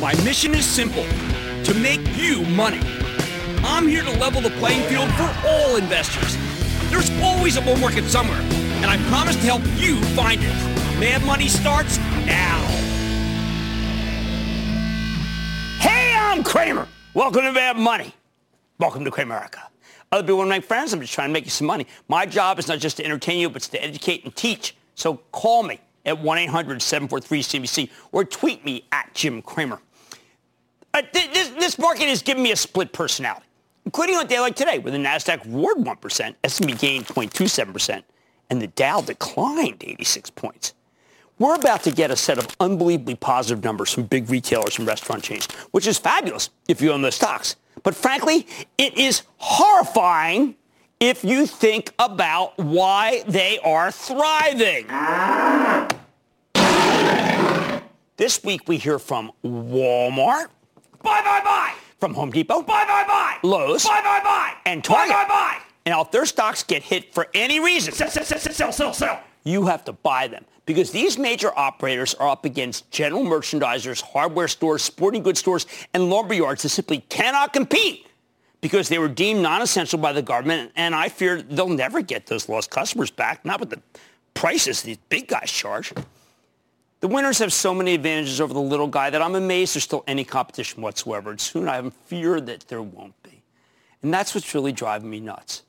My mission is simple: to make you money. I'm here to level the playing field for all investors. There's always a bull market somewhere, and I promise to help you find it. Mad Money starts now. Hey, I'm Cramer. Welcome to Mad Money. Welcome to Cramerica. Other people want to make friends. I'm just trying to make you some money. My job is not just to entertain you, but it's to educate and teach. So call me at 1-800-743-CNBC or tweet me at Jim Cramer. Uh, th- this, this market has given me a split personality, including on a day like today, where the Nasdaq roared 1%, S&P gained 0.27%, and the Dow declined 86 points. We're about to get a set of unbelievably positive numbers from big retailers and restaurant chains, which is fabulous if you own those stocks. But frankly, it is horrifying if you think about why they are thriving. This week we hear from Walmart. Buy, buy, buy. From Home Depot. Buy, buy, buy. Lowe's. Buy, buy, buy. And Target. Buy, buy, buy. And now if their stocks get hit for any reason, sell, sell, sell, sell, sell, sell, you have to buy them because these major operators are up against general merchandisers, hardware stores, sporting goods stores, and lumber yards that simply cannot compete because they were deemed non-essential by the government. And I fear they'll never get those lost customers back, not with the prices these big guys charge. The winners have so many advantages over the little guy that I'm amazed there's still any competition whatsoever. And soon I have fear that there won't be. And that's what's really driving me nuts.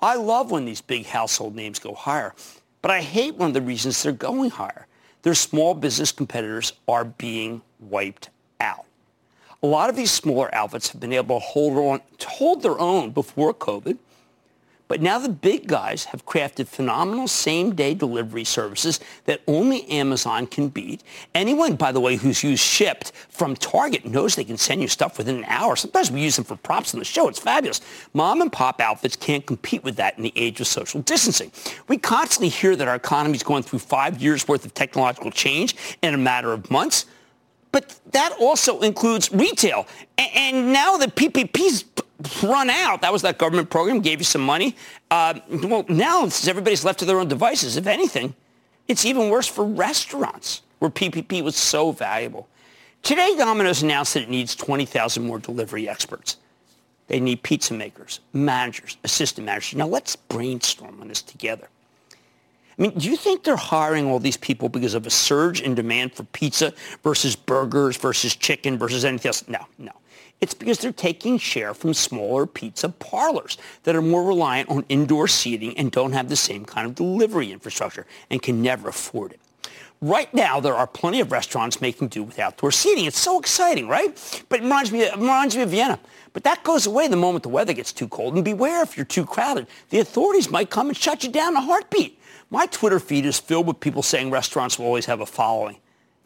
I love when these big household names go higher, but I hate one of the reasons they're going higher. Their small business competitors are being wiped out. A lot of these smaller outfits have been able to hold, on, to hold their own before COVID, but now the big guys have crafted phenomenal same-day delivery services that only Amazon can beat. Anyone, by the way, who's used Shipt from Target knows they can send you stuff within an hour. Sometimes we use them for props on the show. It's fabulous. Mom and pop outfits can't compete with that in the age of social distancing. We constantly hear that our economy is going through five years worth of technological change in a matter of months. But that also includes retail. And now the PPP's run out. That was that government program, gave you some money. Uh, well, now since everybody's left to their own devices, if anything, it's even worse for restaurants where PPP was so valuable. Today, Domino's announced that it needs 20,000 more delivery experts. They need pizza makers, managers, assistant managers. Now let's brainstorm on this together. I mean, do you think they're hiring all these people because of a surge in demand for pizza versus burgers versus chicken versus anything else? No, no. It's because they're taking share from smaller pizza parlors that are more reliant on indoor seating and don't have the same kind of delivery infrastructure and can never afford it. Right now, there are plenty of restaurants making do with outdoor seating. It's so exciting, right? But it reminds me, it reminds me of Vienna. But that goes away the moment the weather gets too cold. And beware if you're too crowded. The authorities might come and shut you down in a heartbeat. My Twitter feed is filled with people saying restaurants will always have a following.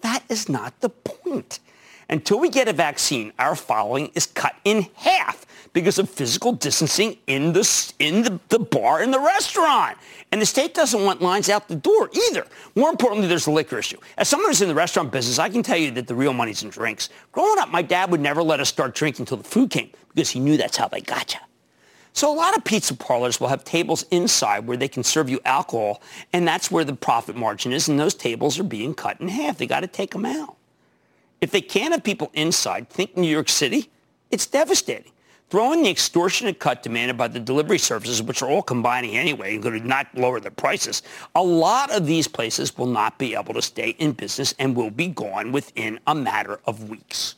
That is not the point. Until we get a vaccine, our following is cut in half because of physical distancing in the, in the, the bar in the restaurant. And the state doesn't want lines out the door either. More importantly, there's the liquor issue. As someone who's in the restaurant business, I can tell you that the real money's in drinks. Growing up, my dad would never let us start drinking until the food came because he knew that's how they got. So a lot of pizza parlors will have tables inside where they can serve you alcohol, and that's where the profit margin is, and those tables are being cut in half. They got to take them out. If they can't have people inside, think New York City, it's devastating. Throw in the extortionate cut demanded by the delivery services, which are all combining anyway and going to not lower their prices. A lot of these places will not be able to stay in business and will be gone within a matter of weeks.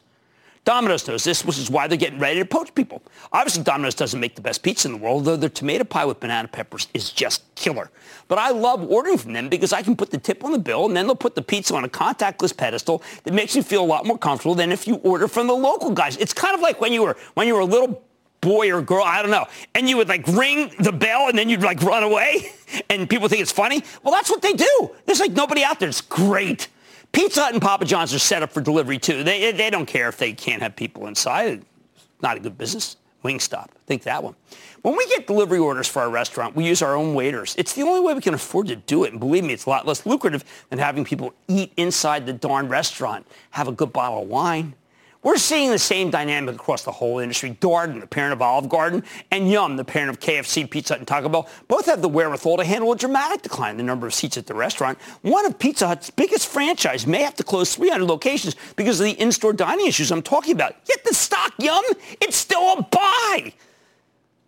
Domino's knows this, which is why they're getting ready to poach people. Obviously, Domino's doesn't make the best pizza in the world, though their tomato pie with banana peppers is just killer. But I love ordering from them because I can put the tip on the bill, and then they'll put the pizza on a contactless pedestal that makes you feel a lot more comfortable than if you order from the local guys. It's kind of like when you were when you were a little boy or girl, I don't know, and you would like ring the bell and then you'd like run away, and people think it's funny. Well, that's what they do. There's like nobody out there. It's great. Pizza Hut and Papa John's are set up for delivery too. They, they don't care if they can't have people inside. Not a good business. Wingstop. Think that one. When we get delivery orders for our restaurant, we use our own waiters. It's the only way we can afford to do it. And believe me, it's a lot less lucrative than having people eat inside the darn restaurant, have a good bottle of wine, we're seeing the same dynamic across the whole industry. Darden, the parent of Olive Garden, and Yum, the parent of KFC, Pizza Hut, and Taco Bell, both have the wherewithal to handle a dramatic decline in the number of seats at the restaurant. One of Pizza Hut's biggest franchise may have to close 300 locations because of the in-store dining issues I'm talking about. Yet the stock, Yum, it's still a buy.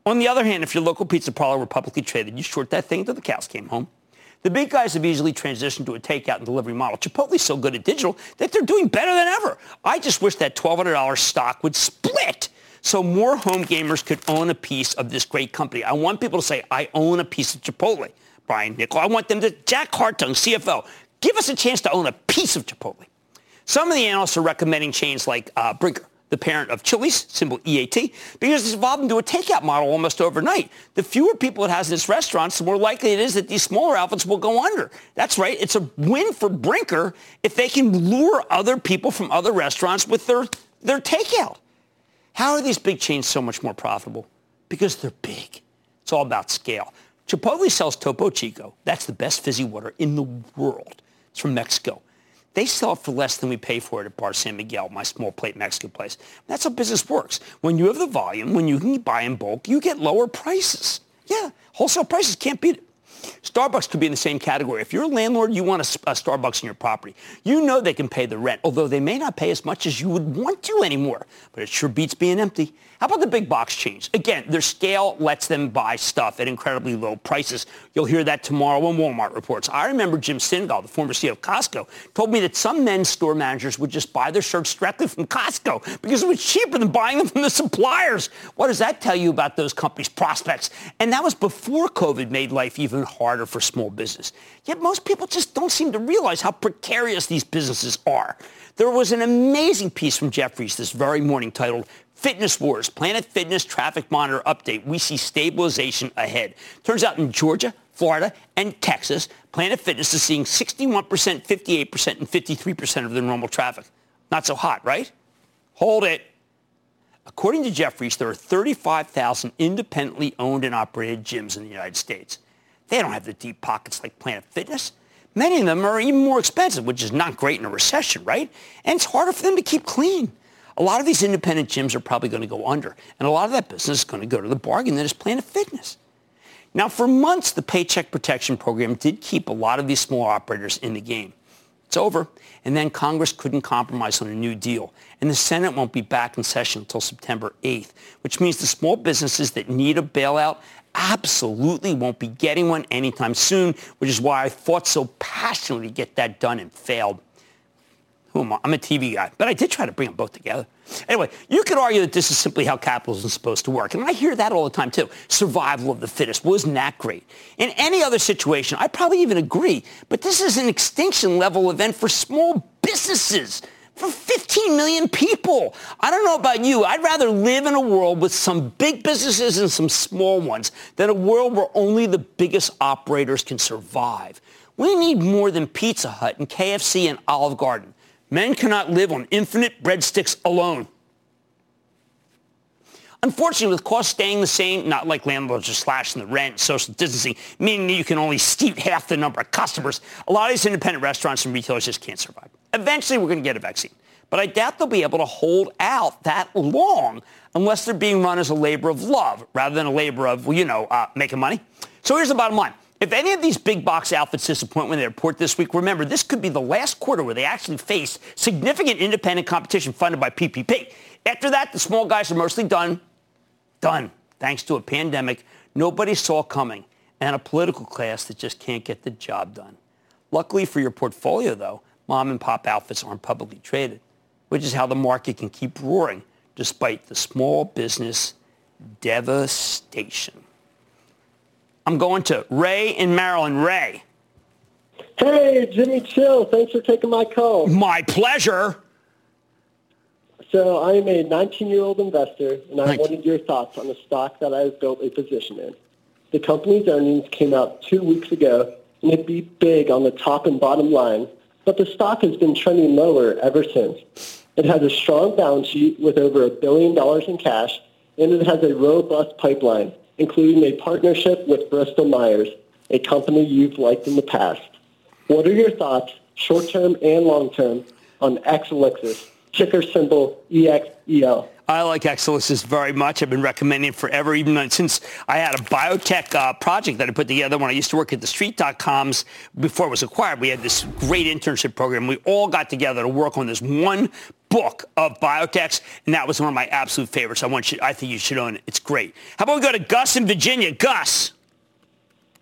On the other hand, if your local pizza parlor were publicly traded, you short that thing until the cows came home. The big guys have easily transitioned to a takeout and delivery model. Chipotle's so good at digital that they're doing better than ever. I just wish that $1,200 stock would split so more home gamers could own a piece of this great company. I want people to say, I own a piece of Chipotle. Brian Niccol. I want them to, Jack Hartung, CFO, give us a chance to own a piece of Chipotle. Some of the analysts are recommending chains like uh, Brinker the parent of Chili's, symbol EAT, because it's evolved into a takeout model almost overnight. The fewer people it has in its restaurants, the more likely it is that these smaller outfits will go under. That's right. It's a win for Brinker if they can lure other people from other restaurants with their, their takeout. How are these big chains so much more profitable? Because they're big. It's all about scale. Chipotle sells Topo Chico. That's the best fizzy water in the world. It's from Mexico. They sell it for less than we pay for it at Bar San Miguel, my small plate Mexican place. That's how business works. When you have the volume, when you can buy in bulk, you get lower prices. Yeah, wholesale prices can't beat it. Starbucks could be in the same category. If you're a landlord, you want a, a, Starbucks in your property. You know they can pay the rent, although they may not pay as much as you would want to anymore. But it sure beats being empty. How about the big box chains? Again, their scale lets them buy stuff at incredibly low prices. You'll hear that tomorrow when Walmart reports. I remember Jim Sinegal, the former CEO of Costco, told me that some men's store managers would just buy their shirts directly from Costco because it was cheaper than buying them from the suppliers. What does that tell you about those companies' prospects? And that was before COVID made life even harder for small business. Yet most people just don't seem to realize how precarious these businesses are. There was an amazing piece from Jefferies this very morning titled Fitness Wars, Planet Fitness Traffic Monitor Update. We see stabilization ahead. Turns out in Georgia, Florida, and Texas, Planet Fitness is seeing 61%, 58%, and 53% of their normal traffic. Not so hot, right? Hold it. According to Jefferies, there are 35,000 independently owned and operated gyms in the United States. They don't have the deep pockets like Planet Fitness. Many of them are even more expensive, which is not great in a recession, right? And it's harder for them to keep clean. A lot of these independent gyms are probably going to go under, and a lot of that business is going to go to the bargain that is Planet Fitness. Now, for months, the Paycheck Protection Program did keep a lot of these small operators in the game. It's over, and then Congress couldn't compromise on a new deal, and the Senate won't be back in session until September 8th, which means the small businesses that need a bailout absolutely won't be getting one anytime soon, which is why I fought so passionately to get that done and failed. Who am I? I'm a TV guy, but I did try to bring them both together. Anyway, you could argue that this is simply how capitalism is supposed to work. And I hear that all the time, too. Survival of the fittest. Wasn't that great? In any other situation, I probably even agree. But this is an extinction level event for small businesses, for 15 million people. I don't know about you. I'd rather live in a world with some big businesses and some small ones than a world where only the biggest operators can survive. We need more than Pizza Hut and KFC and Olive Garden. Men cannot live on infinite breadsticks alone. Unfortunately, with costs staying the same, not like landlords are slashing the rent, social distancing, meaning that you can only seat half the number of customers, a lot of these independent restaurants and retailers just can't survive. Eventually, we're going to get a vaccine. But I doubt they'll be able to hold out that long unless they're being run as a labor of love rather than a labor of, well, you know, uh, making money. So here's the bottom line. If any of these big box outfits disappoint when they report this week, remember, this could be the last quarter where they actually face significant independent competition funded by PPP. After that, the small guys are mostly done. Done. Thanks to a pandemic nobody saw coming and a political class that just can't get the job done. Luckily for your portfolio, though, mom and pop outfits aren't publicly traded, which is how the market can keep roaring despite the small business devastation. I'm going to Ray in Maryland. Ray. Hey, Jimmy Chill. Thanks for taking my call. My pleasure. So I am a 19-year-old investor, and I wanted your thoughts on the stock that I've built a position in. The company's earnings came out two weeks ago, and it beat big on the top and bottom line, but the stock has been trending lower ever since. It has a strong balance sheet with over a billion dollars in cash, and it has a robust pipeline, including a partnership with Bristol Myers, a company you've liked in the past. What are your thoughts, short-term and long-term, on Exelixis, ticker symbol EXEL? I like Exelixis very much. I've been recommending it forever, even since I had a biotech uh, project that I put together when I used to work at the street.coms before it was acquired. We had this great internship program. We all got together to work on this one book of biotechs, and that was one of my absolute favorites. I want you, I think you should own it. It's great. How about we go to Gus in Virginia? Gus.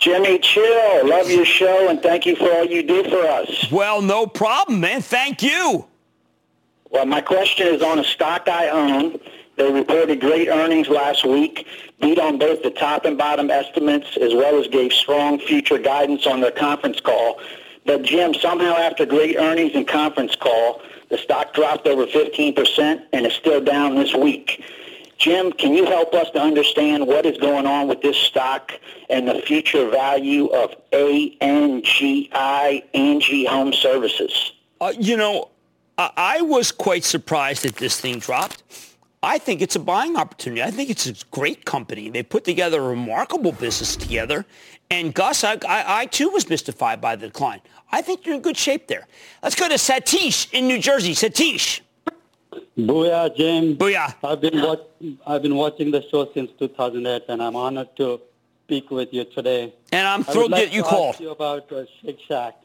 Jimmy Chill, love your show and thank you for all you do for us. Well, no problem, man. Thank you. Well, my question is on a stock I own. They reported great earnings last week, beat on both the top and bottom estimates, as well as gave strong future guidance on their conference call. But Jim, somehow after great earnings and conference call, the stock dropped over 15% and is still down this week. Jim, can you help us to understand what is going on with this stock and the future value of ANGI, Angie Home Services? Uh, you know, I was quite surprised that this thing dropped. I think it's a buying opportunity. I think it's a great company. They put together a remarkable business together. And Gus, I, I, I too was mystified by the decline. I think you're in good shape there. Let's go to Satish in New Jersey. Satish. Booyah, James. Booyah. I've been, watch, I've been watching the show since 2008, and I'm honored to speak with you today. And I'm thrilled like that you called. you about uh, Shake Shack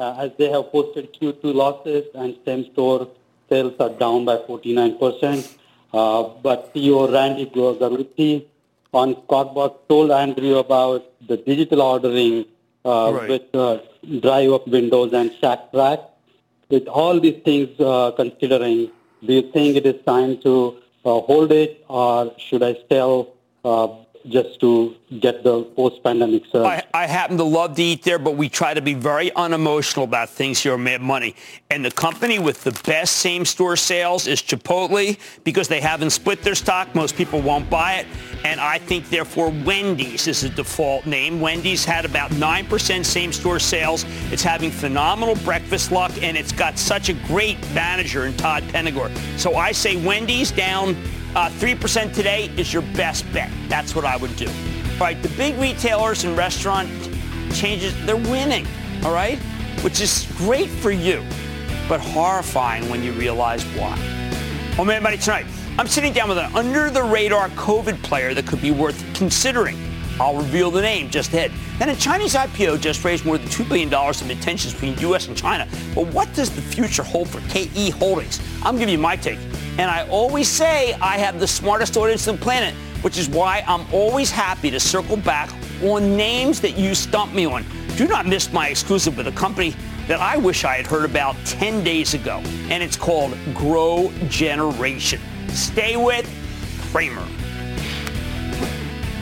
as they have posted Q2 losses and same-store sales are down by 49%. Uh, but CEO Randy Garutti on Squawk told Andrew about the digital ordering uh, with uh, drive-up windows and Shack Track. With all these things uh, considering, do you think it is time to uh, hold it or should I sell uh, just to get the post-pandemic surge. I, I, happen to love to eat there, but we try to be very unemotional about things here at Money. And the company with the best same-store sales is Chipotle because they haven't split their stock. Most people won't buy it. And I think, therefore, Wendy's is a default name. Wendy's had about 9% same-store sales. It's having phenomenal breakfast luck, and it's got such a great manager in Todd Penegor. So I say Wendy's down uh, 3% today is your best bet. That's what I would do. All right, the big retailers and restaurant changes, they're winning, all right? Which is great for you, but horrifying when you realize why. Oh, man, buddy, tonight, I'm sitting down with an under-the-radar COVID player that could be worth considering. I'll reveal the name just ahead. Then a Chinese IPO just raised more than $2 billion in tensions between U.S. and China. But what does the future hold for KE Holdings? I'm giving you my take. And I always say I have the smartest audience on the planet, which is why I'm always happy to circle back on names that you stump me on. Do not miss my exclusive with a company that I wish I had heard about 10 days ago, and it's called Grow Generation. Stay with Cramer.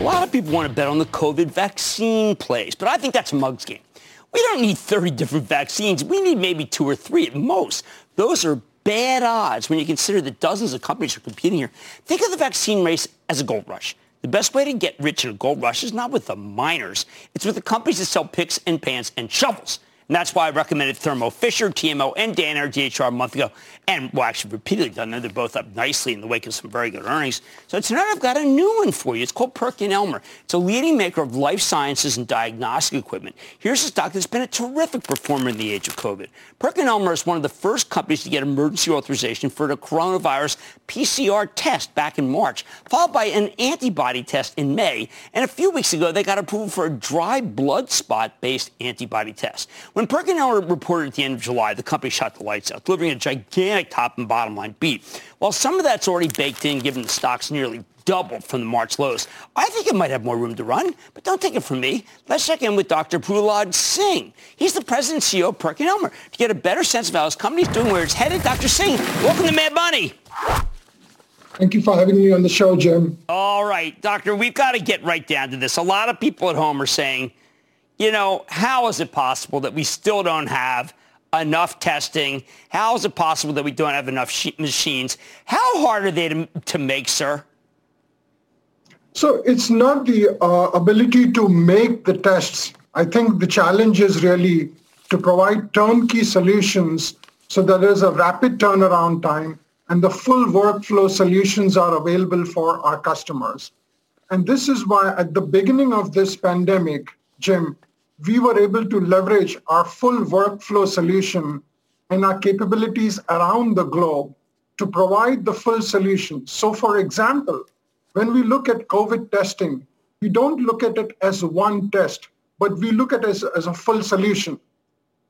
A lot of people want to bet on the COVID vaccine plays, but I think that's a mug's game. We don't need 30 different vaccines. We need maybe two or three at most. Those are bad odds when you consider that dozens of companies are competing here. Think of the vaccine race as a gold rush. The best way to get rich in a gold rush is not with the miners. It's with the companies that sell picks and pans and shovels. And that's why I recommended Thermo Fisher, TMO, and Danaher DHR a month ago. And, well, actually repeatedly done them. They're both up nicely in the wake of some very good earnings. So tonight I've got a new one for you. It's called PerkinElmer. It's a leading maker of life sciences and diagnostic equipment. Here's a stock that's been a terrific performer in the age of COVID. PerkinElmer is one of the first companies to get emergency authorization for the coronavirus PCR test back in March, followed by an antibody test in May. And a few weeks ago, they got approval for a dry blood spot-based antibody test. When PerkinElmer reported at the end of July, the company shot the lights out, delivering a gigantic top and bottom line beat. While some of that's already baked in, given the stock's nearly doubled from the March lows. I think it might have more room to run, but don't take it from me. Let's check in with Dr. Prahlad Singh. He's the president and CEO of PerkinElmer. To get a better sense of how his company's doing, where it's headed, Dr. Singh, welcome to Mad Money. Thank you for having me on the show, Jim. All right, Doctor, we've got to get right down to this. A lot of people at home are saying, you know, how is it possible that we still don't have enough testing? How is it possible that we don't have enough machines? How hard are they to, to make, sir? So it's not the uh, ability to make the tests. I think the challenge is really to provide turnkey solutions so that there's a rapid turnaround time and the full workflow solutions are available for our customers. And this is why at the beginning of this pandemic, Jim, we were able to leverage our full workflow solution and our capabilities around the globe to provide the full solution. So for example, when we look at COVID testing, we don't look at it as one test, but we look at it as, as a full solution.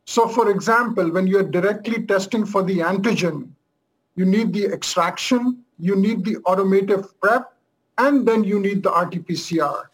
So for example, when you're directly testing for the antigen, you need the extraction, you need the automated prep, and then you need the RT-PCR.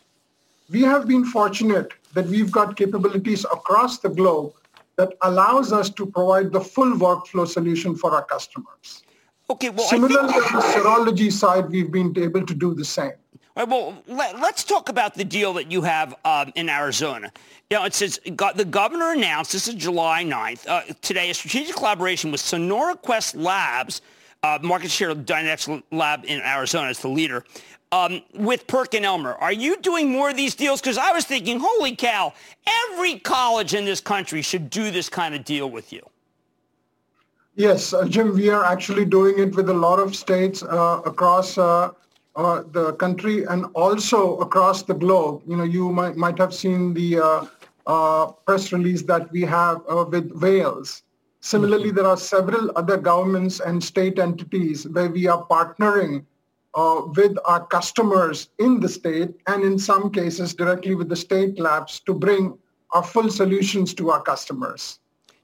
We have been fortunate that we've got capabilities across the globe that allows us to provide the full workflow solution for our customers. Okay, well, Similarly, think... on the serology side, we've been able to do the same. All right, well, let, us talk about the deal that you have um, in Arizona. You know, it says the governor announced, this is July 9th, uh, today, a strategic collaboration with Sonora Quest Labs, uh, market share Dynetics Lab in Arizona is the leader, um, with PerkinElmer. Are you doing more of these deals? Because I was thinking, holy cow, every college in this country should do this kind of deal with you. Yes, uh, Jim, we are actually doing it with a lot of states uh, across uh, uh the country and also across the globe. You know, you might, might have seen the uh, uh, press release that we have with Wales. Similarly, mm-hmm. there are several other governments and state entities where we are partnering Uh, with our customers in the state and in some cases directly with the state labs to bring our full solutions to our customers.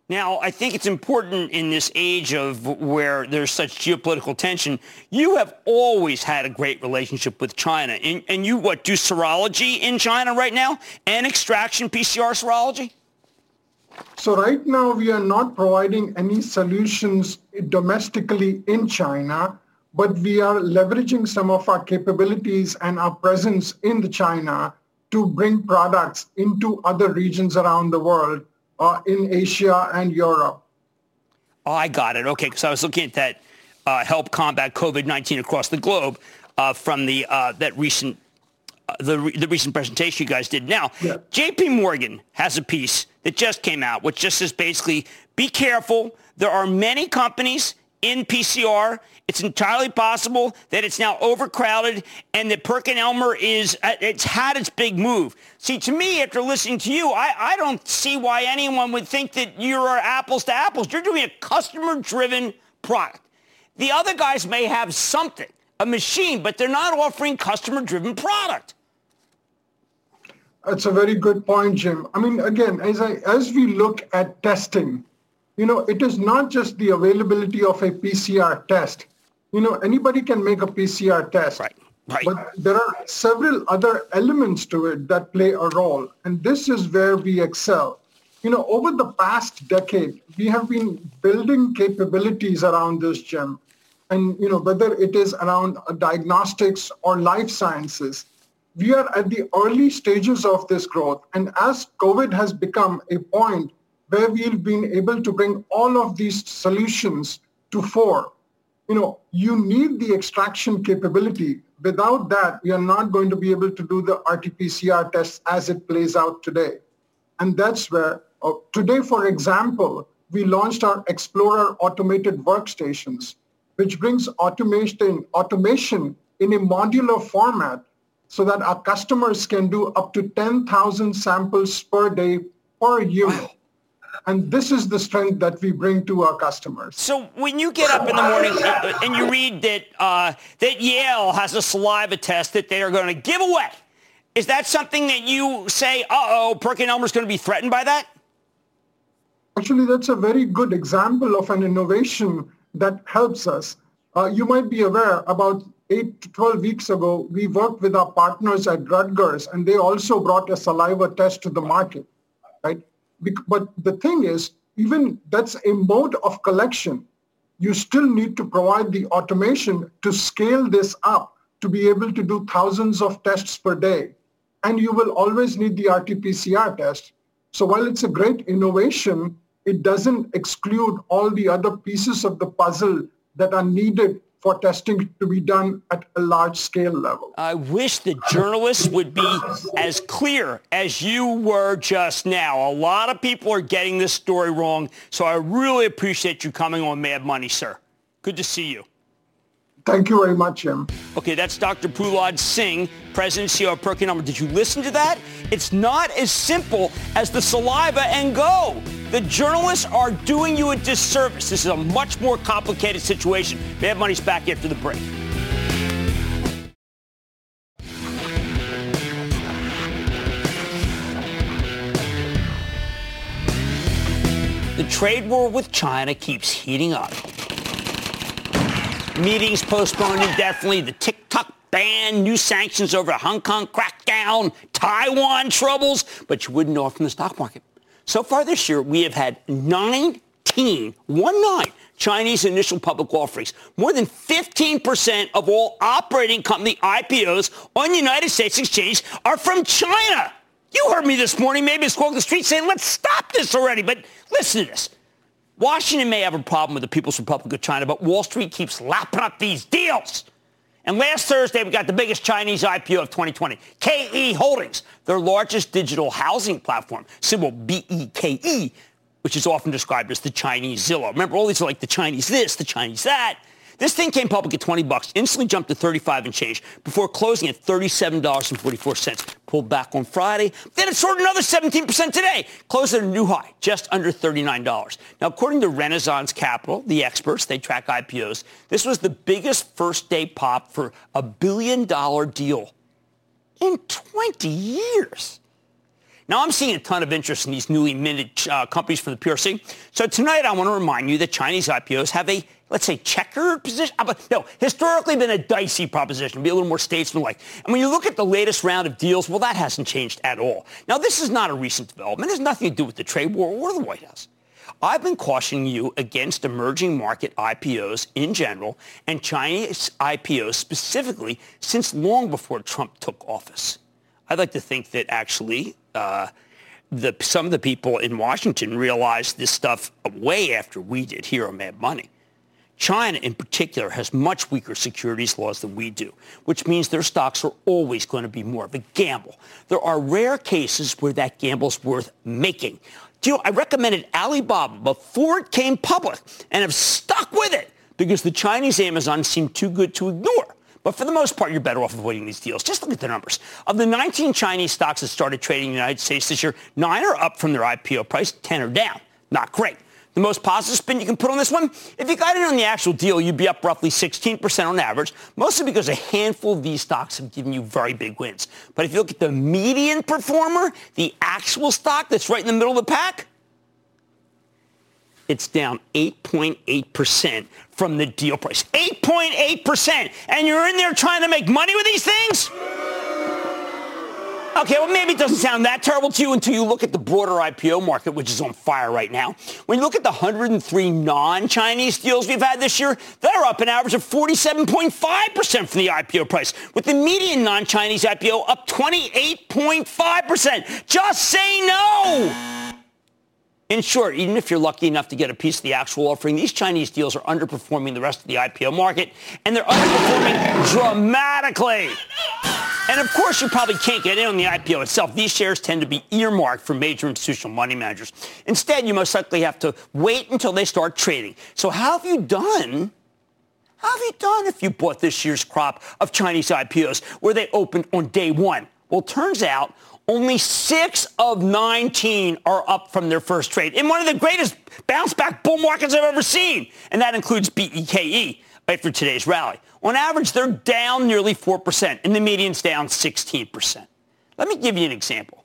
Now, I think it's important in this age of where there's such geopolitical tension. You have always had a great relationship with China. And, and you, what, do serology in China right now and extraction PCR serology? So right now, we are not providing any solutions domestically in China, but we are leveraging some of our capabilities and our presence in the China to bring products into other regions around the world uh, in Asia and Europe. Oh, I got it. Okay, because I was looking at that uh, help combat COVID-19 across the globe uh, from the uh, that recent uh, the, the recent presentation you guys did. Now, yeah. J.P. Morgan has a piece that just came out, which just says basically, be careful. There are many companies in PCR. It's entirely possible that it's now overcrowded and that PerkinElmer is, uh, it's had its big move. See, to me, after listening to you, I, I don't see why anyone would think that you're apples to apples. You're doing a customer-driven product. The other guys may have something, a machine, but they're not offering customer-driven product. That's a very good point, Jim. I mean, again, as I as we look at testing, you know, it is not just the availability of a PCR test. You know, anybody can make a PCR test. Right. Right. But there are several other elements to it that play a role. And this is where we excel. You know, over the past decade, we have been building capabilities around this Jim. And, you know, whether it is around diagnostics or life sciences, we are at the early stages of this growth. And as COVID has become a point where we've been able to bring all of these solutions to fore. You know, you need the extraction capability. Without that, we are not going to be able to do the RT-PCR tests as it plays out today. And that's where Uh, today, for example, we launched our Explorer automated workstations, which brings automation, automation in a modular format so that our customers can do up to 10,000 samples per day per unit. Wow. And this is the strength that we bring to our customers. So when you get up in the morning and you read that uh, that Yale has a saliva test that they are going to give away, is that something that you say, uh-oh, PerkinElmer is going to be threatened by that? Actually, that's a very good example of an innovation that helps us. Uh, you might be aware about 8 to 12 weeks ago, we worked with our partners at Rutgers, and they also brought a saliva test to the market? But the thing is, even that's a mode of collection. You still need to provide the automation to scale this up to be able to do thousands of tests per day. And you will always need the RT-PCR test. So while it's a great innovation, it doesn't exclude all the other pieces of the puzzle that are needed for testing to be done at a large scale level. I wish the journalists would be as clear as you were just now. A lot of people are getting this story wrong, so I really appreciate you coming on Mad Money, sir. Good to see you. Thank you very much, Jim. Okay, that's Dr. Prahlad Singh, President and CEO of PerkinElmer. Did you listen to that? It's not as simple as the saliva and go. The journalists are doing you a disservice. This is a much more complicated situation. Mad Money's back after the break. The trade war with China keeps heating up. Meetings postponed indefinitely, the TikTok ban, new sanctions over Hong Kong crackdown, Taiwan troubles, but you wouldn't know it from the stock market. So far this year, we have had 19, one nine, Chinese initial public offerings. More than 15% of all operating company IPOs on the United States exchange are from China. You heard me this morning, maybe it's the street saying, let's stop this already. But listen to this. Washington may have a problem with the People's Republic of China, but Wall Street keeps lapping up these deals. And last Thursday, we got the biggest Chinese IPO of 2020, KE Holdings, their largest digital housing platform, symbol B-E-K-E, which is often described as the Chinese Zillow. Remember, all these are like the Chinese this, the Chinese that. This thing came public at 20 bucks, instantly jumped to 35 and change before closing at $37.44. Pulled back on Friday. Then it soared another 17% today, closed at a new high, just under $39. Now, according to Renaissance Capital, the experts, they track IPOs, this was the biggest first day pop for a billion dollar deal in 20 years. Now, I'm seeing a ton of interest in these newly minted uh, companies from the PRC. So tonight, I want to remind you that Chinese IPOs have a let's say, checkered position. Uh, no, historically been a dicey proposition, be a little more statesmanlike. And when you look at the latest round of deals, well, that hasn't changed at all. Now, this is not a recent development. It has nothing to do with the trade war or the White House. I've been cautioning you against emerging market IPOs in general and Chinese IPOs specifically since long before Trump took office. I'd like to think that actually uh, the, some of the people in Washington realized this stuff way after we did here on Mad Money. China, in particular, has much weaker securities laws than we do, which means their stocks are always going to be more of a gamble. There are rare cases where that gamble is worth making. You know, I recommended Alibaba before it came public and have stuck with it because the Chinese Amazon seemed too good to ignore. But for the most part, you're better off avoiding these deals. Just look at the numbers. Of the 19 Chinese stocks that started trading in the United States this year, nine are up from their IPO price, 10 are down. Not great. The most positive spin you can put on this one? If you got in on the actual deal, you'd be up roughly 16% on average, mostly because a handful of these stocks have given you very big wins. But if you look at the median performer, the actual stock that's right in the middle of the pack, it's down 8.8% from the deal price. 8.8%! And you're in there trying to make money with these things? Okay, well, maybe it doesn't sound that terrible to you until you look at the broader IPO market, which is on fire right now. When you look at the 103 non-Chinese deals we've had this year, they're up an average of 47.5% from the IPO price, with the median non-Chinese IPO up 28.5%. Just say no! In short, even if you're lucky enough to get a piece of the actual offering, these Chinese deals are underperforming the rest of the IPO market, and they're underperforming dramatically. And of course, you probably can't get in on the IPO itself. These shares tend to be earmarked for major institutional money managers. Instead, you most likely have to wait until they start trading. So how have you done? How have you done if you bought this year's crop of Chinese IPOs where they opened on day one? Well, turns out only six of 19 are up from their first trade in one of the greatest bounce back bull markets I've ever seen. And that includes BEKE for today's rally. On average, they're down nearly 4%, and the median's down 16%. Let me give you an example.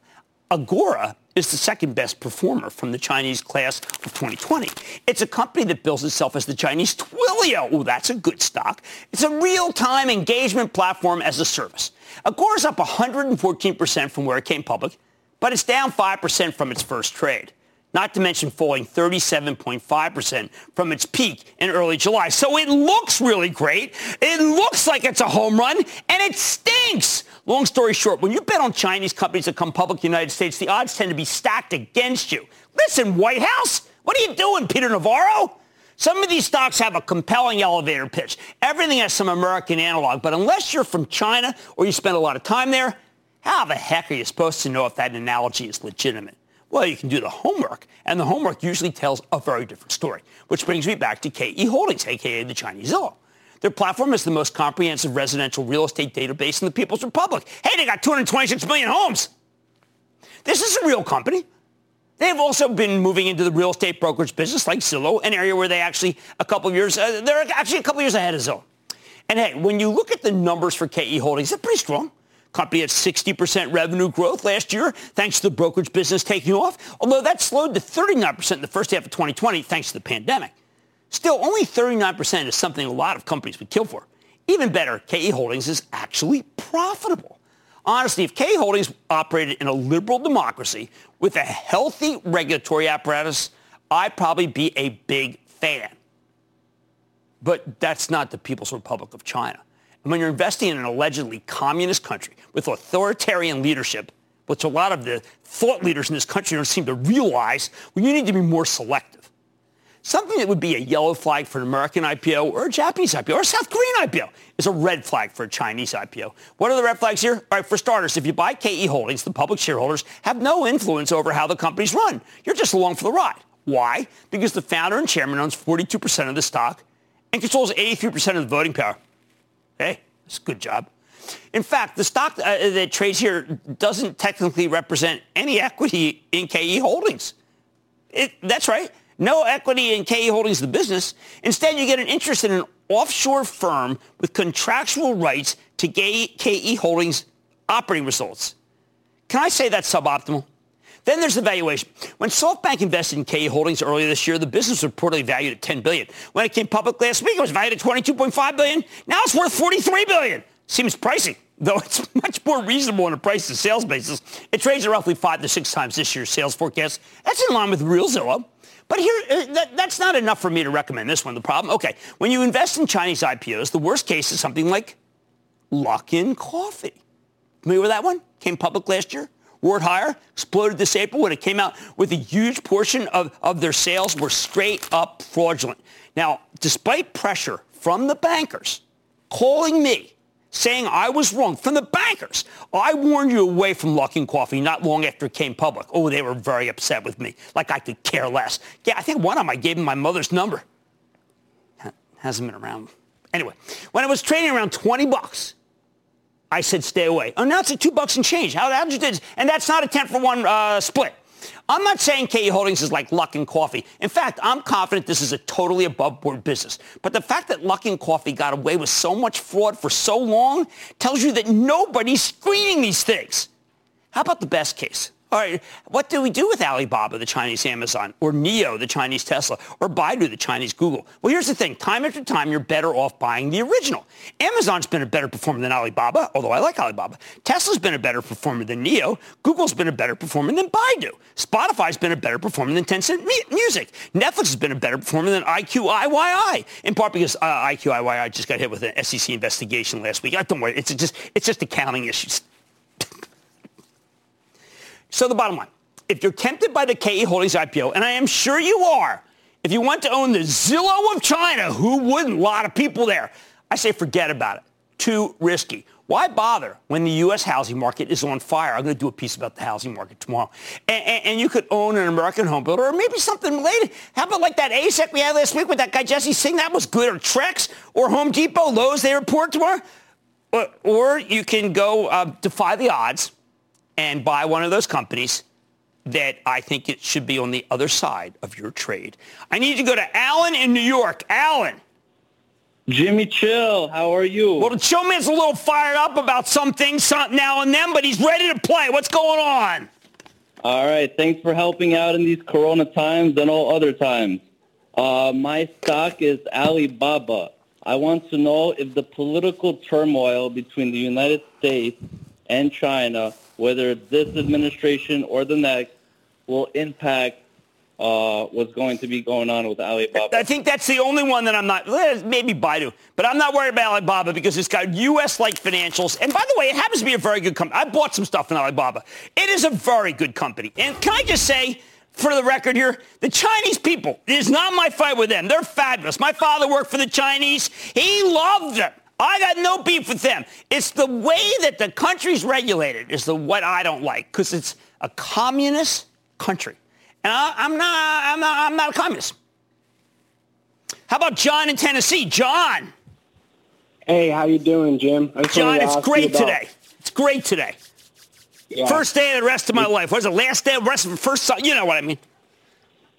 Agora is the second best performer from the Chinese class of 2020. It's a company that bills itself as the Chinese Twilio. Oh, that's a good stock. It's a real-time engagement platform as a service. Agora's up 114% from where it came public, but it's down 5% from its first trade not to mention falling 37.5% from its peak in early July. So it looks really great. It looks like it's a home run, and it stinks. Long story short, when you bet on Chinese companies that come public in the United States, the odds tend to be stacked against you. Listen, White House, what are you doing, Peter Navarro? Some of these stocks have a compelling elevator pitch. Everything has some American analog, but unless you're from China or you spend a lot of time there, how the heck are you supposed to know if that analogy is legitimate? Well, you can do the homework, and the homework usually tells a very different story, which brings me back to KE Holdings, aka the Chinese Zillow. Their platform is the most comprehensive residential real estate database in the People's Republic. Hey, they got 226 million homes. This is a real company. They've also been moving into the real estate brokerage business like Zillow, an area where they actually a couple of years, uh, they're actually a couple of years ahead of Zillow. And hey, when you look at the numbers for KE Holdings, they're pretty strong. Company had 60% revenue growth last year thanks to the brokerage business taking off, although that slowed to 39% in the first half of 2020 thanks to the pandemic. Still, only 39% is something a lot of companies would kill for. Even better, KE Holdings is actually profitable. Honestly, if KE Holdings operated in a liberal democracy with a healthy regulatory apparatus, I'd probably be a big fan. But that's not the People's Republic of China. And when you're investing in an allegedly communist country with authoritarian leadership, which a lot of the thought leaders in this country don't seem to realize, well, you need to be more selective. Something that would be a yellow flag for an American IPO or a Japanese IPO or a South Korean IPO is a red flag for a Chinese IPO. What are the red flags here? All right, for starters, if you buy KE Holdings, the public shareholders have no influence over how the companies run. You're just along for the ride. Why? Because the founder and chairman owns 42% of the stock and controls 83% of the voting power. Hey, it's a good job. In fact, the stock uh, that trades here doesn't technically represent any equity in KE Holdings. It, that's right. No equity in KE Holdings, the business. Instead, you get an interest in an offshore firm with contractual rights to KE Holdings operating results. Can I say that's suboptimal? Then there's the valuation. When SoftBank invested in KE Holdings earlier this year, the business was reportedly valued at 10 billion. When it came public last week, it was valued at 22.5 billion. Now it's worth 43 billion. Seems pricey, though it's much more reasonable on a price to sales basis. It trades at roughly five to six times this year's sales forecast. That's in line with real Zillow. But here, uh, that, that's not enough for me to recommend this one. The problem, okay, when you invest in Chinese IPOs, the worst case is something like Luckin Coffee. Familiar with that one? Came public last year higher, exploded this April when it came out with a huge portion of, of their sales were straight up fraudulent. Now, despite pressure from the bankers calling me, saying I was wrong, from the bankers, I warned you away from Luckin Coffee not long after it came public. Oh, they were very upset with me, like I could care less. Yeah, I think one of them I gave them my mother's number. Hasn't been around. Anyway, when it was trading around 20 bucks, I said stay away. Oh, now it's at two bucks and change. How, how did you? And that's not a 10 for 1 uh, split. I'm not saying KE Holdings is like Luckin Coffee. In fact, I'm confident this is a totally above board business. But the fact that Luckin Coffee got away with so much fraud for so long tells you that nobody's screening these things. How about the best case? All right, what do we do with Alibaba, the Chinese Amazon, or NIO, the Chinese Tesla, or Baidu, the Chinese Google? Well, here's the thing. Time after time, you're better off buying the original. Amazon's been a better performer than Alibaba, although I like Alibaba. Tesla's been a better performer than NIO. Google's been a better performer than Baidu. Spotify's been a better performer than Tencent Music. Netflix has been a better performer than IQIYI, in part because uh, IQIYI just got hit with an SEC investigation last week. Don't worry, it's just, it's just accounting issues. So the bottom line, if you're tempted by the KE Holdings IPO, and I am sure you are, if you want to own the Zillow of China, who wouldn't? A lot of people there. I say forget about it. Too risky. Why bother when the U.S. housing market is on fire? I'm going to do a piece about the housing market tomorrow. And, and, and, you could own an American home builder or maybe something related. How about like that AZEK we had last week with that guy Jesse Singh? That was good. Or Trex or Home Depot, Lowe's, they report tomorrow. Or, or you can go uh, defy the odds and buy one of those companies that I think it should be on the other side of your trade. I need to go to Alan in New York. Alan. Jimmy Chill, how are you? Well, the showman's a little fired up about some things now and then, but he's ready to play. What's going on? All right. Thanks for helping out in these Corona times and all other times. Uh, my stock is Alibaba. I want to know if the political turmoil between the United States and China, whether this administration or the next, will impact uh, what's going to be going on with Alibaba. I think that's the only one that I'm not, maybe Baidu, but I'm not worried about Alibaba because it's got U.S.-like financials. And by the way, it happens to be a very good company. I bought some stuff in Alibaba. It is a very good company. And can I just say, for the record here, the Chinese people, it is not my fight with them. They're fabulous. My father worked for the Chinese. He loved them. I got no beef with them. It's the way that the country's regulated is the what I don't like because it's a communist country. And I, am not, I'm not, I'm not a communist. How about John in Tennessee? John. Hey, how you doing, Jim? John, it's great today. It's great today. Yeah. First day of the rest of my life. Was it last day of the rest of the first? You know what I mean.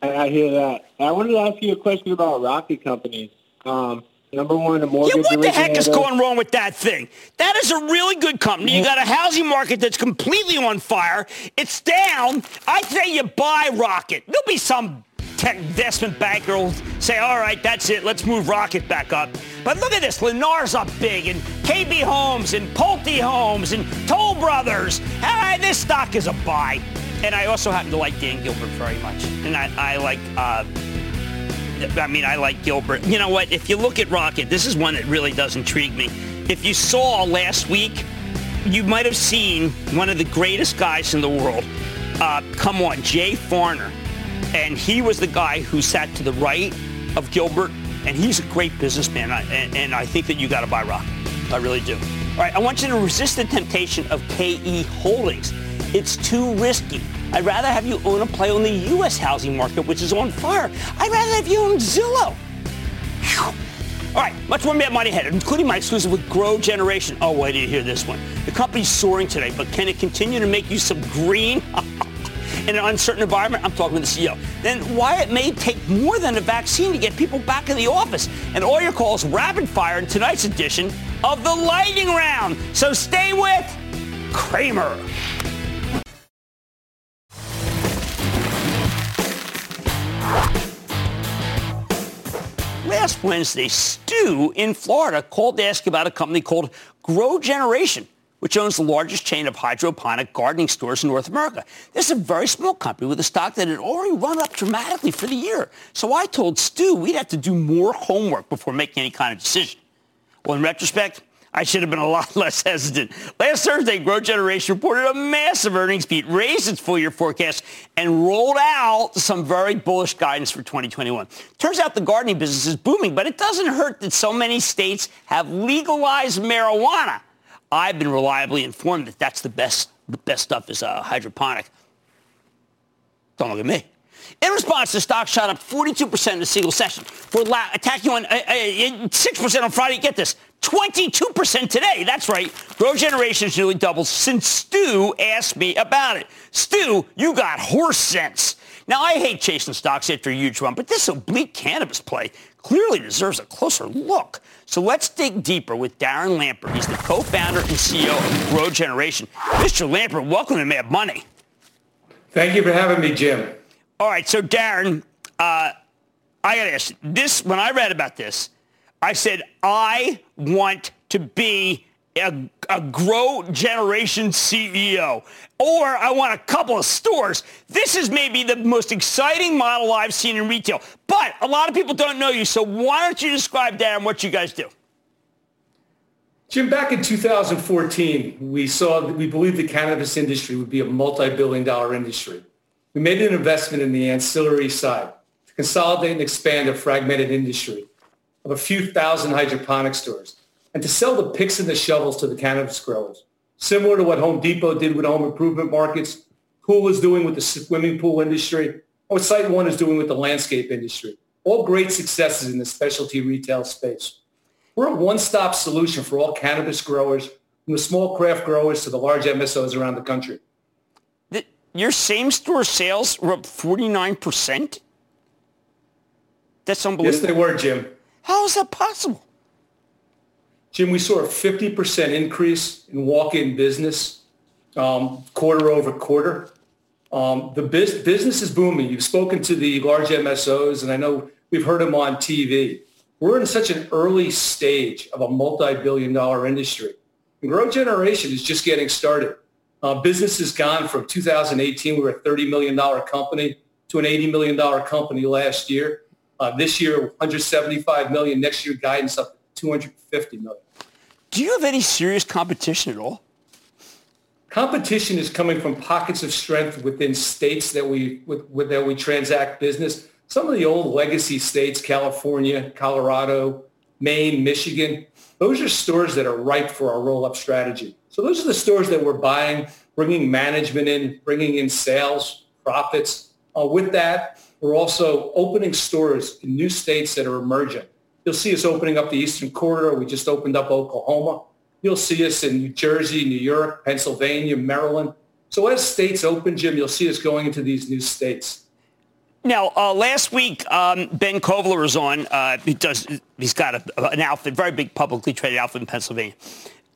I, I hear that. I wanted to ask you a question about rocket companies. Um, Number one, a mortgage. Yeah, what the heck is going wrong with that thing? That is a really good company. You got a housing market that's completely on fire. It's down. I say you buy Rocket. There'll be some tech investment banker will say, all right, that's it. Let's move Rocket back up. But look at this. Lennar's up big and KB Homes and Pulte Homes and Toll Brothers. Right, this stock is a buy. And I also happen to like Dan Gilbert very much. And I, I like uh, I mean, I like Gilbert. You know what? If you look at Rocket, this is one that really does intrigue me. If you saw last week, you might have seen one of the greatest guys in the world. Uh, come on, Jay Farner. And he was the guy who sat to the right of Gilbert. And he's a great businessman. And, and I think that you got to buy Rocket. I really do. All right, I want you to resist the temptation of KE Holdings. It's too risky. I'd rather have you own a play on the U.S. housing market, which is on fire. I'd rather have you own Zillow. Whew. All right, much more Mad Money ahead, including my exclusive with GrowGeneration. Oh, wait till you hear this one. The company's soaring today, but can it continue to make you some green? in an uncertain environment? I'm talking with the CEO. Then why it may take more than a vaccine to get people back in the office. And all your calls rapid fire in tonight's edition of the Lightning Round. So stay with Cramer. Last Wednesday, Stu in Florida called to ask about a company called GrowGeneration, which owns the largest chain of hydroponic gardening stores in North America. This is a very small company with a stock that had already run up dramatically for the year. So I told Stu we'd have to do more homework before making any kind of decision. Well, in retrospect, I should have been a lot less hesitant. Last Thursday, GrowGeneration reported a massive earnings beat, raised its full-year forecast, and rolled out some very bullish guidance for 2021. Turns out the gardening business is booming, but it doesn't hurt that so many states have legalized marijuana. I've been reliably informed that that's the best, the best stuff is uh, hydroponic. Don't look at me. In response, the stock shot up 42% in a single session. For la- attacking on uh, uh, 6% on Friday. Get this, 22% today. That's right. GrowGeneration has nearly doubled since Stu asked me about it. Stu, you got horse sense. Now, I hate chasing stocks after a huge run, but this oblique cannabis play clearly deserves a closer look. So let's dig deeper with Darren Lampert. He's the co-founder and CEO of GrowGeneration. Mr. Lampert, welcome to Mad Money. Thank you for having me, Jim. All right, so Darren, uh, I got to ask you, this, when I read about this, I said, I want to be a, a GrowGeneration CEO, or I want a couple of stores. This is maybe the most exciting model I've seen in retail. But a lot of people don't know you, so why don't you describe, Darren, what you guys do? Jim, back in 2014, we saw that we believed the cannabis industry would be a multi-billion dollar industry. We made an investment in the ancillary side to consolidate and expand a fragmented industry of a few thousand hydroponic stores and to sell the picks and the shovels to the cannabis growers. Similar to what Home Depot did with home improvement markets, Pool is doing with the swimming pool industry, or SiteOne is doing with the landscape industry. All great successes in the specialty retail space. We're a one-stop solution for all cannabis growers, from the small craft growers to the large MSOs around the country. Your same-store sales were up 49%? That's unbelievable. Yes, they were, Jim. How is that possible? Jim, we saw a 50% increase in walk-in business um, quarter over quarter. Um, the biz- business is booming. You've spoken to the large MSOs, and I know we've heard them on TV. We're in such an early stage of a multi-billion dollar industry. And GrowGeneration is just getting started. Uh, business has gone from 2018, we were a $30 million company, to an $80 million company last year. Uh, this year, 175 million. Next year, guidance up to 250 million. Do you have any serious competition at all? Competition is coming from pockets of strength within states that we with, with, that we transact business. Some of the old legacy states, California, Colorado, Maine, Michigan, those are stores that are ripe for our roll-up strategy. So those are the stores that we're buying, bringing management in, bringing in sales, profits. Uh, with that, we're also opening stores in new states that are emerging. You'll see us opening up the Eastern Corridor. We just opened up Oklahoma. You'll see us in New Jersey, New York, Pennsylvania, Maryland. So as states open, Jim, you'll see us going into these new states. Now, uh, last week, um, Ben Kovler was on. Uh, he does, he's got a, an outfit, very big publicly traded outfit in Pennsylvania.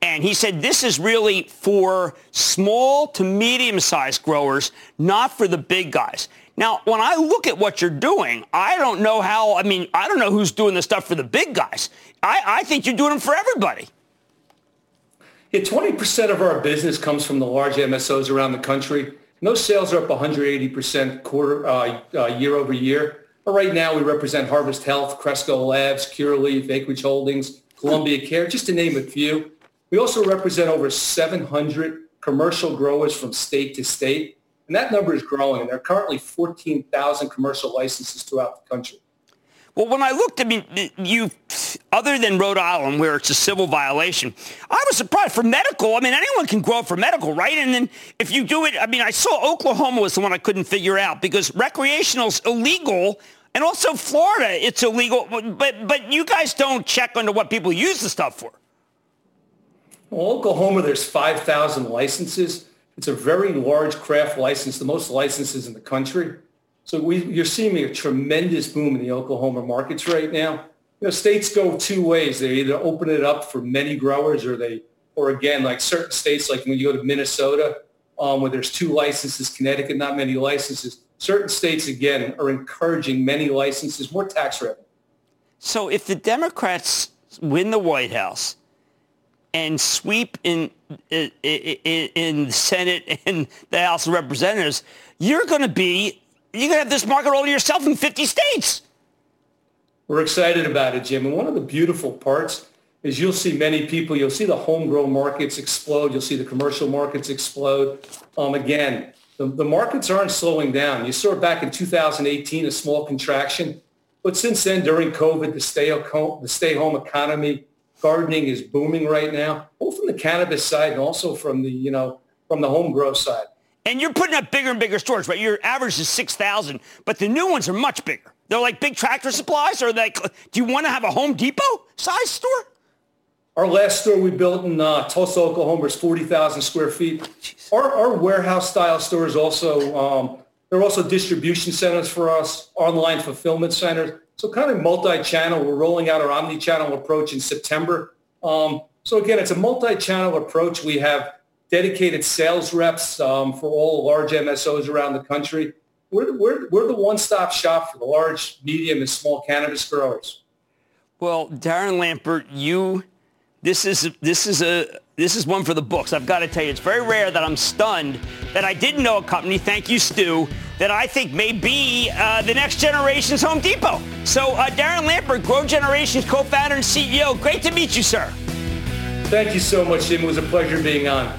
And he said this is really for small to medium-sized growers, not for the big guys. Now, when I look at what you're doing, I don't know how, I mean, I don't know who's doing the stuff for the big guys. I, I think you're doing them for everybody. Yeah, 20% of our business comes from the large MSOs around the country. Those sales are up 180% quarter uh, uh, year over year. But right now, we represent Harvest Health, Cresco Labs, Curaleaf, Acreage Holdings, Columbia Care, just to name a few. We also represent over 700 commercial growers from state to state, and that number is growing. There are currently 14,000 commercial licenses throughout the country. Well, when I looked, I mean, you, other than Rhode Island, where it's a civil violation, I was surprised. For medical, I mean, anyone can grow for medical, right? And then if you do it, I mean, I saw Oklahoma was the one I couldn't figure out because recreational is illegal, and also Florida, it's illegal. But but you guys don't check under what people use the stuff for. Well, Oklahoma, there's 5,000 licenses. It's a very large craft license, the most licenses in the country. So we, you're seeing a tremendous boom in the Oklahoma markets right now. You know, states go two ways. They either open it up for many growers or they, or again, like certain states, like when you go to Minnesota, um, where there's two licenses, Connecticut, not many licenses. Certain states, again, are encouraging many licenses, more tax revenue. So if the Democrats win the White House, and sweep in, in, in the Senate and the House of Representatives, you're going to be, you're going to have this market all to yourself in 50 states. We're excited about it, Jim. And one of the beautiful parts is you'll see many people, you'll see the homegrown markets explode. You'll see the commercial markets explode. Um, again, the, the markets aren't slowing down. You saw back in 2018 a small contraction. But since then, during COVID, the stay, the stay home economy, gardening is booming right now, both from the cannabis side and also from the, you know, from the home grow side. And you're putting up bigger and bigger stores, right? Your average is 6,000, but the new ones are much bigger. They're like big tractor supplies or like, do you want to have a Home Depot size store? Our last store we built in uh, Tulsa, Oklahoma is 40,000 square feet. Our, our warehouse style stores also, um, they're also distribution centers for us, online fulfillment centers. So kind of multi-channel. We're rolling out our omni-channel approach in September. Um, so again, it's a multi-channel approach. We have dedicated sales reps um, for all large MSOs around the country. We're, we're, we're the one-stop shop for the large, medium, and small cannabis growers. Well, Darren Lampert, you, this is this is a this is one for the books. I've got to tell you, it's very rare that I'm stunned that I didn't know a company. Thank you, Stu that I think may be uh, the next generation's Home Depot. So uh, Darren Lampert, GrowGeneration's co-founder and CEO. Great to meet you, sir. Thank you so much, Jim. It was a pleasure being on.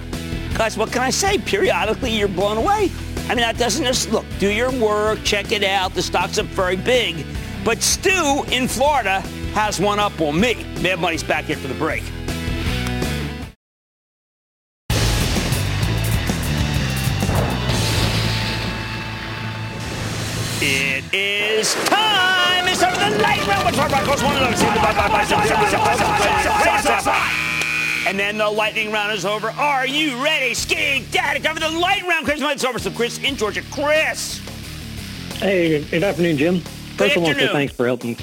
Guys, what can I say? Periodically, you're blown away. I mean, that doesn't just look. Do your work, check it out. The stock's up very big. But Stu in Florida has one up on me. Mad Money's back here for the break. Is time. It's for the lightning round. Which one goes one of those? And then the lightning round is over. Are you ready? Ski Daddy, for the lightning round. Chris, it's over. So Chris in Georgia. Chris. Hey, good afternoon, Jim. First, I want to say afternoon. thanks for helping.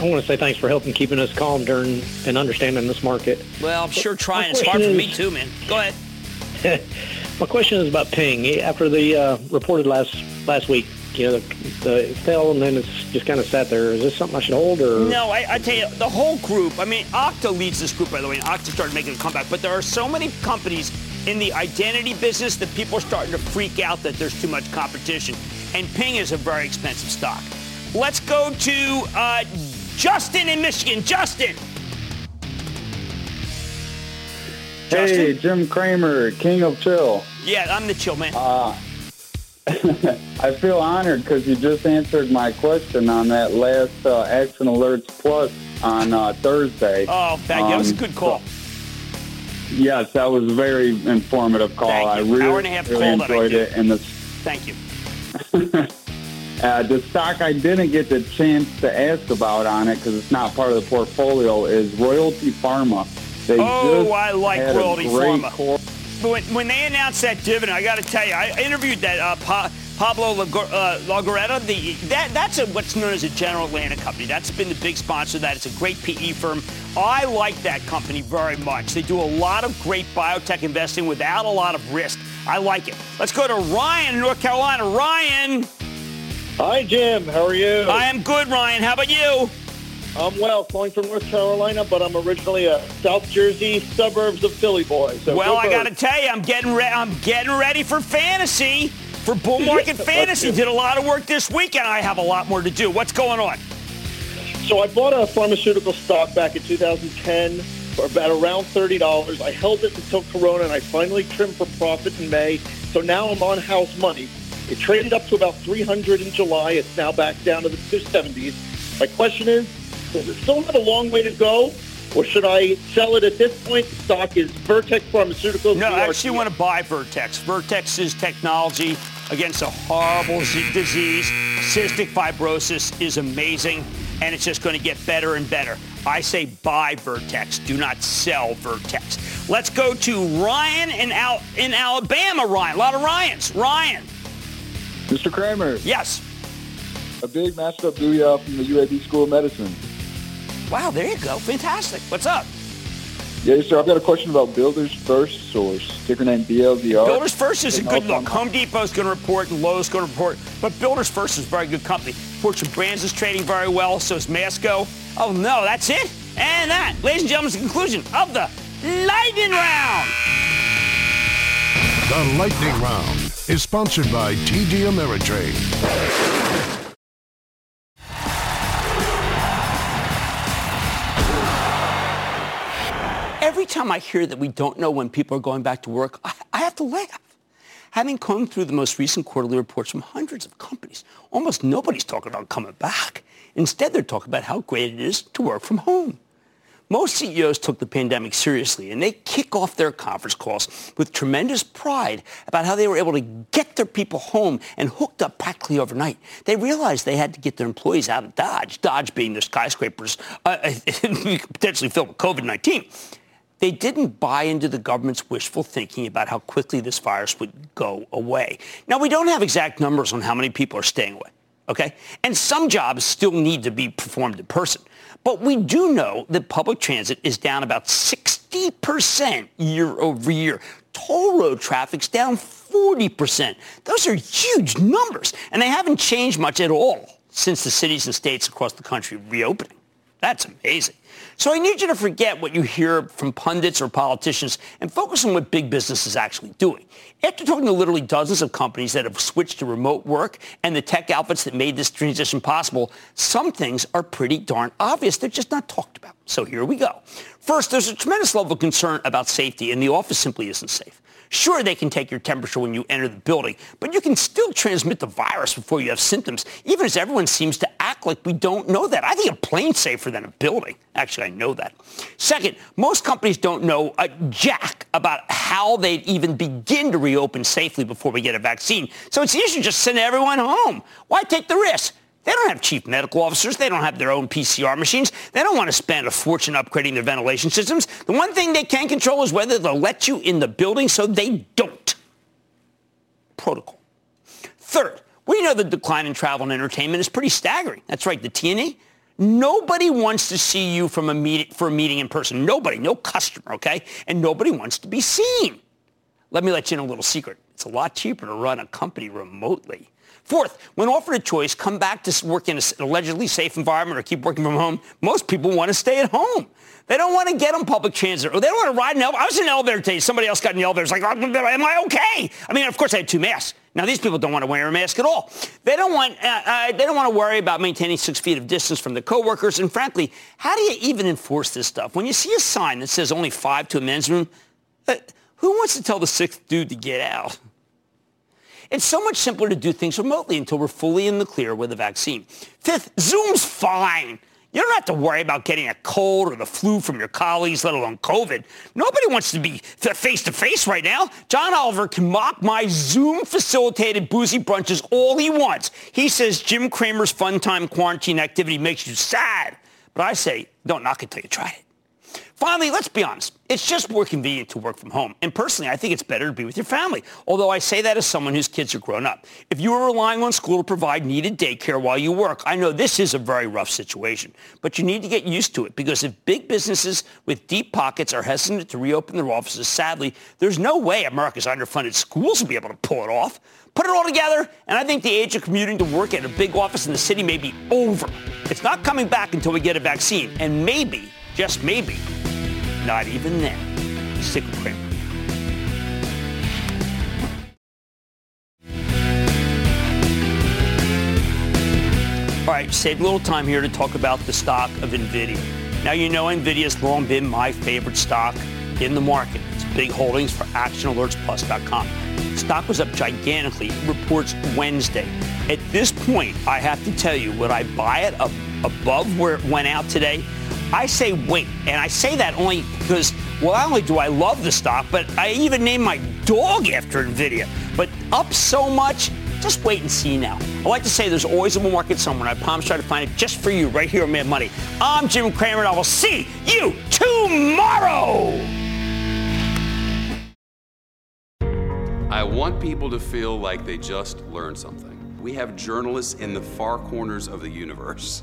I want to say thanks for helping keeping us calm during and understanding this market. Well, I'm sure trying. It's hard for me too, man. Go ahead. My question is about Ping. After the uh, reported last last week, you know, the, the fell and then it's just kind of sat there. Is this something I should hold or? No, I, I tell you, the whole group. I mean, Okta leads this group, by the way. And Okta started making a comeback, but there are so many companies in the identity business that people are starting to freak out that there's too much competition. And Ping is a very expensive stock. Let's go to uh, Justin in Michigan. Justin. Hey, Jim Cramer, King of Chill. Yeah, I'm the chill man. Uh, I feel honored because you just answered my question on that last uh, Action Alerts Plus on uh, Thursday. Oh, thank you. That was a Um, good call. Yes, that was a very informative call. I really, Hour and a half really enjoyed it. And the, Thank you. uh, the stock I didn't get the chance to ask about on it because it's not part of the portfolio is Royalty Pharma. They Oh, I like Royalty Pharma. When, when they announced that dividend, I got to tell you, I interviewed that uh, pa- Pablo Lago- uh, The that that's a, what's known as a General Atlantic company. That's been the big sponsor. of That it's a great PE firm. I like that company very much. They do a lot of great biotech investing without a lot of risk. I like it. Let's go to Ryan in North Carolina. Ryan. Hi, Jim. How are you? I am good, Ryan. How about you? I'm well, calling from North Carolina, but I'm originally a South Jersey suburbs of Philly boy. So well, I got to tell you, I'm getting re- I'm getting ready for fantasy, for bull market fantasy. Did a lot of work this week, and I have a lot more to do. What's going on? So I bought a pharmaceutical stock back in 2010 for about around $30. I held it until Corona, and I finally trimmed for profit in May. So now I'm on house money. It traded up to about 300 in July. It's now back down to the 270s. My question is, does it still have a long way to go, or should I sell it at this point? The stock is Vertex Pharmaceuticals. No, I VRT. actually want to buy Vertex. Vertex's technology against a horrible disease, cystic fibrosis, is amazing, and it's just going to get better and better. I say buy Vertex. Do not sell Vertex. Let's go to Ryan in, Al- in Alabama. Ryan, a lot of Ryans. Ryan. Mr. Cramer. Yes. A big matched up booyah from the UAB School of Medicine. Wow, there you go. Fantastic. What's up? Yes, sir. I've got a question about Builders FirstSource, ticker name BLDR. Builders First is a good off look. on- Home Depot's going to report and Lowe's going to report, but Builders First is a very good company. Fortune Brands is trading very well, so is Masco. Oh no, that's it? And that, ladies and gentlemen, is the conclusion of the Lightning Round. The Lightning Round is sponsored by TD Ameritrade. Every time I hear that we don't know when people are going back to work, I, I have to laugh. Having combed through the most recent quarterly reports from hundreds of companies, almost nobody's talking about coming back. Instead, they're talking about how great it is to work from home. Most CEOs took the pandemic seriously, and they kick off their conference calls with tremendous pride about how they were able to get their people home and hooked up practically overnight. They realized they had to get their employees out of Dodge, Dodge being the skyscrapers uh, potentially filled with COVID-19. They didn't buy into the government's wishful thinking about how quickly this virus would go away. Now, we don't have exact numbers on how many people are staying away, okay? And some jobs still need to be performed in person. But we do know that public transit is down about 60% year over year. Toll road traffic's down 40%. Those are huge numbers, and they haven't changed much at all since the cities and states across the country reopening. That's amazing. So I need you to forget what you hear from pundits or politicians and focus on what big business is actually doing. After talking to literally dozens of companies that have switched to remote work and the tech outfits that made this transition possible, some things are pretty darn obvious. They're just not talked about. So here we go. First, there's a tremendous level of concern about safety, and the office simply isn't safe. Sure, they can take your temperature when you enter the building, but you can still transmit the virus before you have symptoms, even as everyone seems to like we don't know that. I think a plane's safer than a building. Actually, I know that. Second, most companies don't know a jack about how they'd even begin to reopen safely before we get a vaccine. So it's easier to just send everyone home. Why take the risk? They don't have chief medical officers. They don't have their own PCR machines. They don't want to spend a fortune upgrading their ventilation systems. The one thing they can control is whether they'll let you in the building so they don't. Protocol. Third, we know the decline in travel and entertainment is pretty staggering. That's right, the T&E. Nobody wants to see you from a meeting, for a meeting in person. Nobody, no customer, okay? And nobody wants to be seen. Let me let you in a little secret. It's a lot cheaper to run a company remotely. Fourth, when offered a choice, come back to work in an allegedly safe environment or keep working from home, most people want to stay at home. They don't want to get on public transit or they don't want to ride an elevator. I was in an elevator today. Somebody else got in the elevator. It's like, am I okay? I mean, of course, I had two masks. Now, these people don't want to wear a mask at all. They don't want, uh, uh, they don't want to worry about maintaining six feet of distance from their coworkers. And frankly, how do you even enforce this stuff? When you see a sign that says only five to a men's room, uh, who wants to tell the sixth dude to get out? It's so much simpler to do things remotely until we're fully in the clear with a vaccine. Fifth, Zoom's fine. You don't have to worry about getting a cold or the flu from your colleagues, let alone COVID. Nobody wants to be face to face right now. John Oliver can mock my Zoom facilitated boozy brunches all he wants. He says Jim Cramer's fun time quarantine activity makes you sad. But I say, don't knock it till you try it. Finally, let's be honest. It's just more convenient to work from home. And personally, I think it's better to be with your family. Although I say that as someone whose kids are grown up. If you are relying on school to provide needed daycare while you work, I know this is a very rough situation. But you need to get used to it because if big businesses with deep pockets are hesitant to reopen their offices, sadly, there's no way America's underfunded schools will be able to pull it off. Put it all together, and I think the age of commuting to work at a big office in the city may be over. It's not coming back until we get a vaccine. And maybe, just maybe, not even then. Stick with. All right, save a little time here to talk about the stock of NVIDIA. Now, you know NVIDIA has long been my favorite stock in the market. It's big holdings for ActionAlertsPlus.com. Stock was up gigantically. Reports Wednesday. At this point, I have to tell you, would I buy it above where it went out today? I say wait. And I say that only because, well, not only do I love the stock, but I even named my dog after NVIDIA. But up so much, just wait and see now. I like to say there's always a bull market somewhere, I promise try to find it just for you right here on Mad Money. I'm Jim Cramer, and I will see you tomorrow. I want people to feel like they just learned something. We have journalists in the far corners of the universe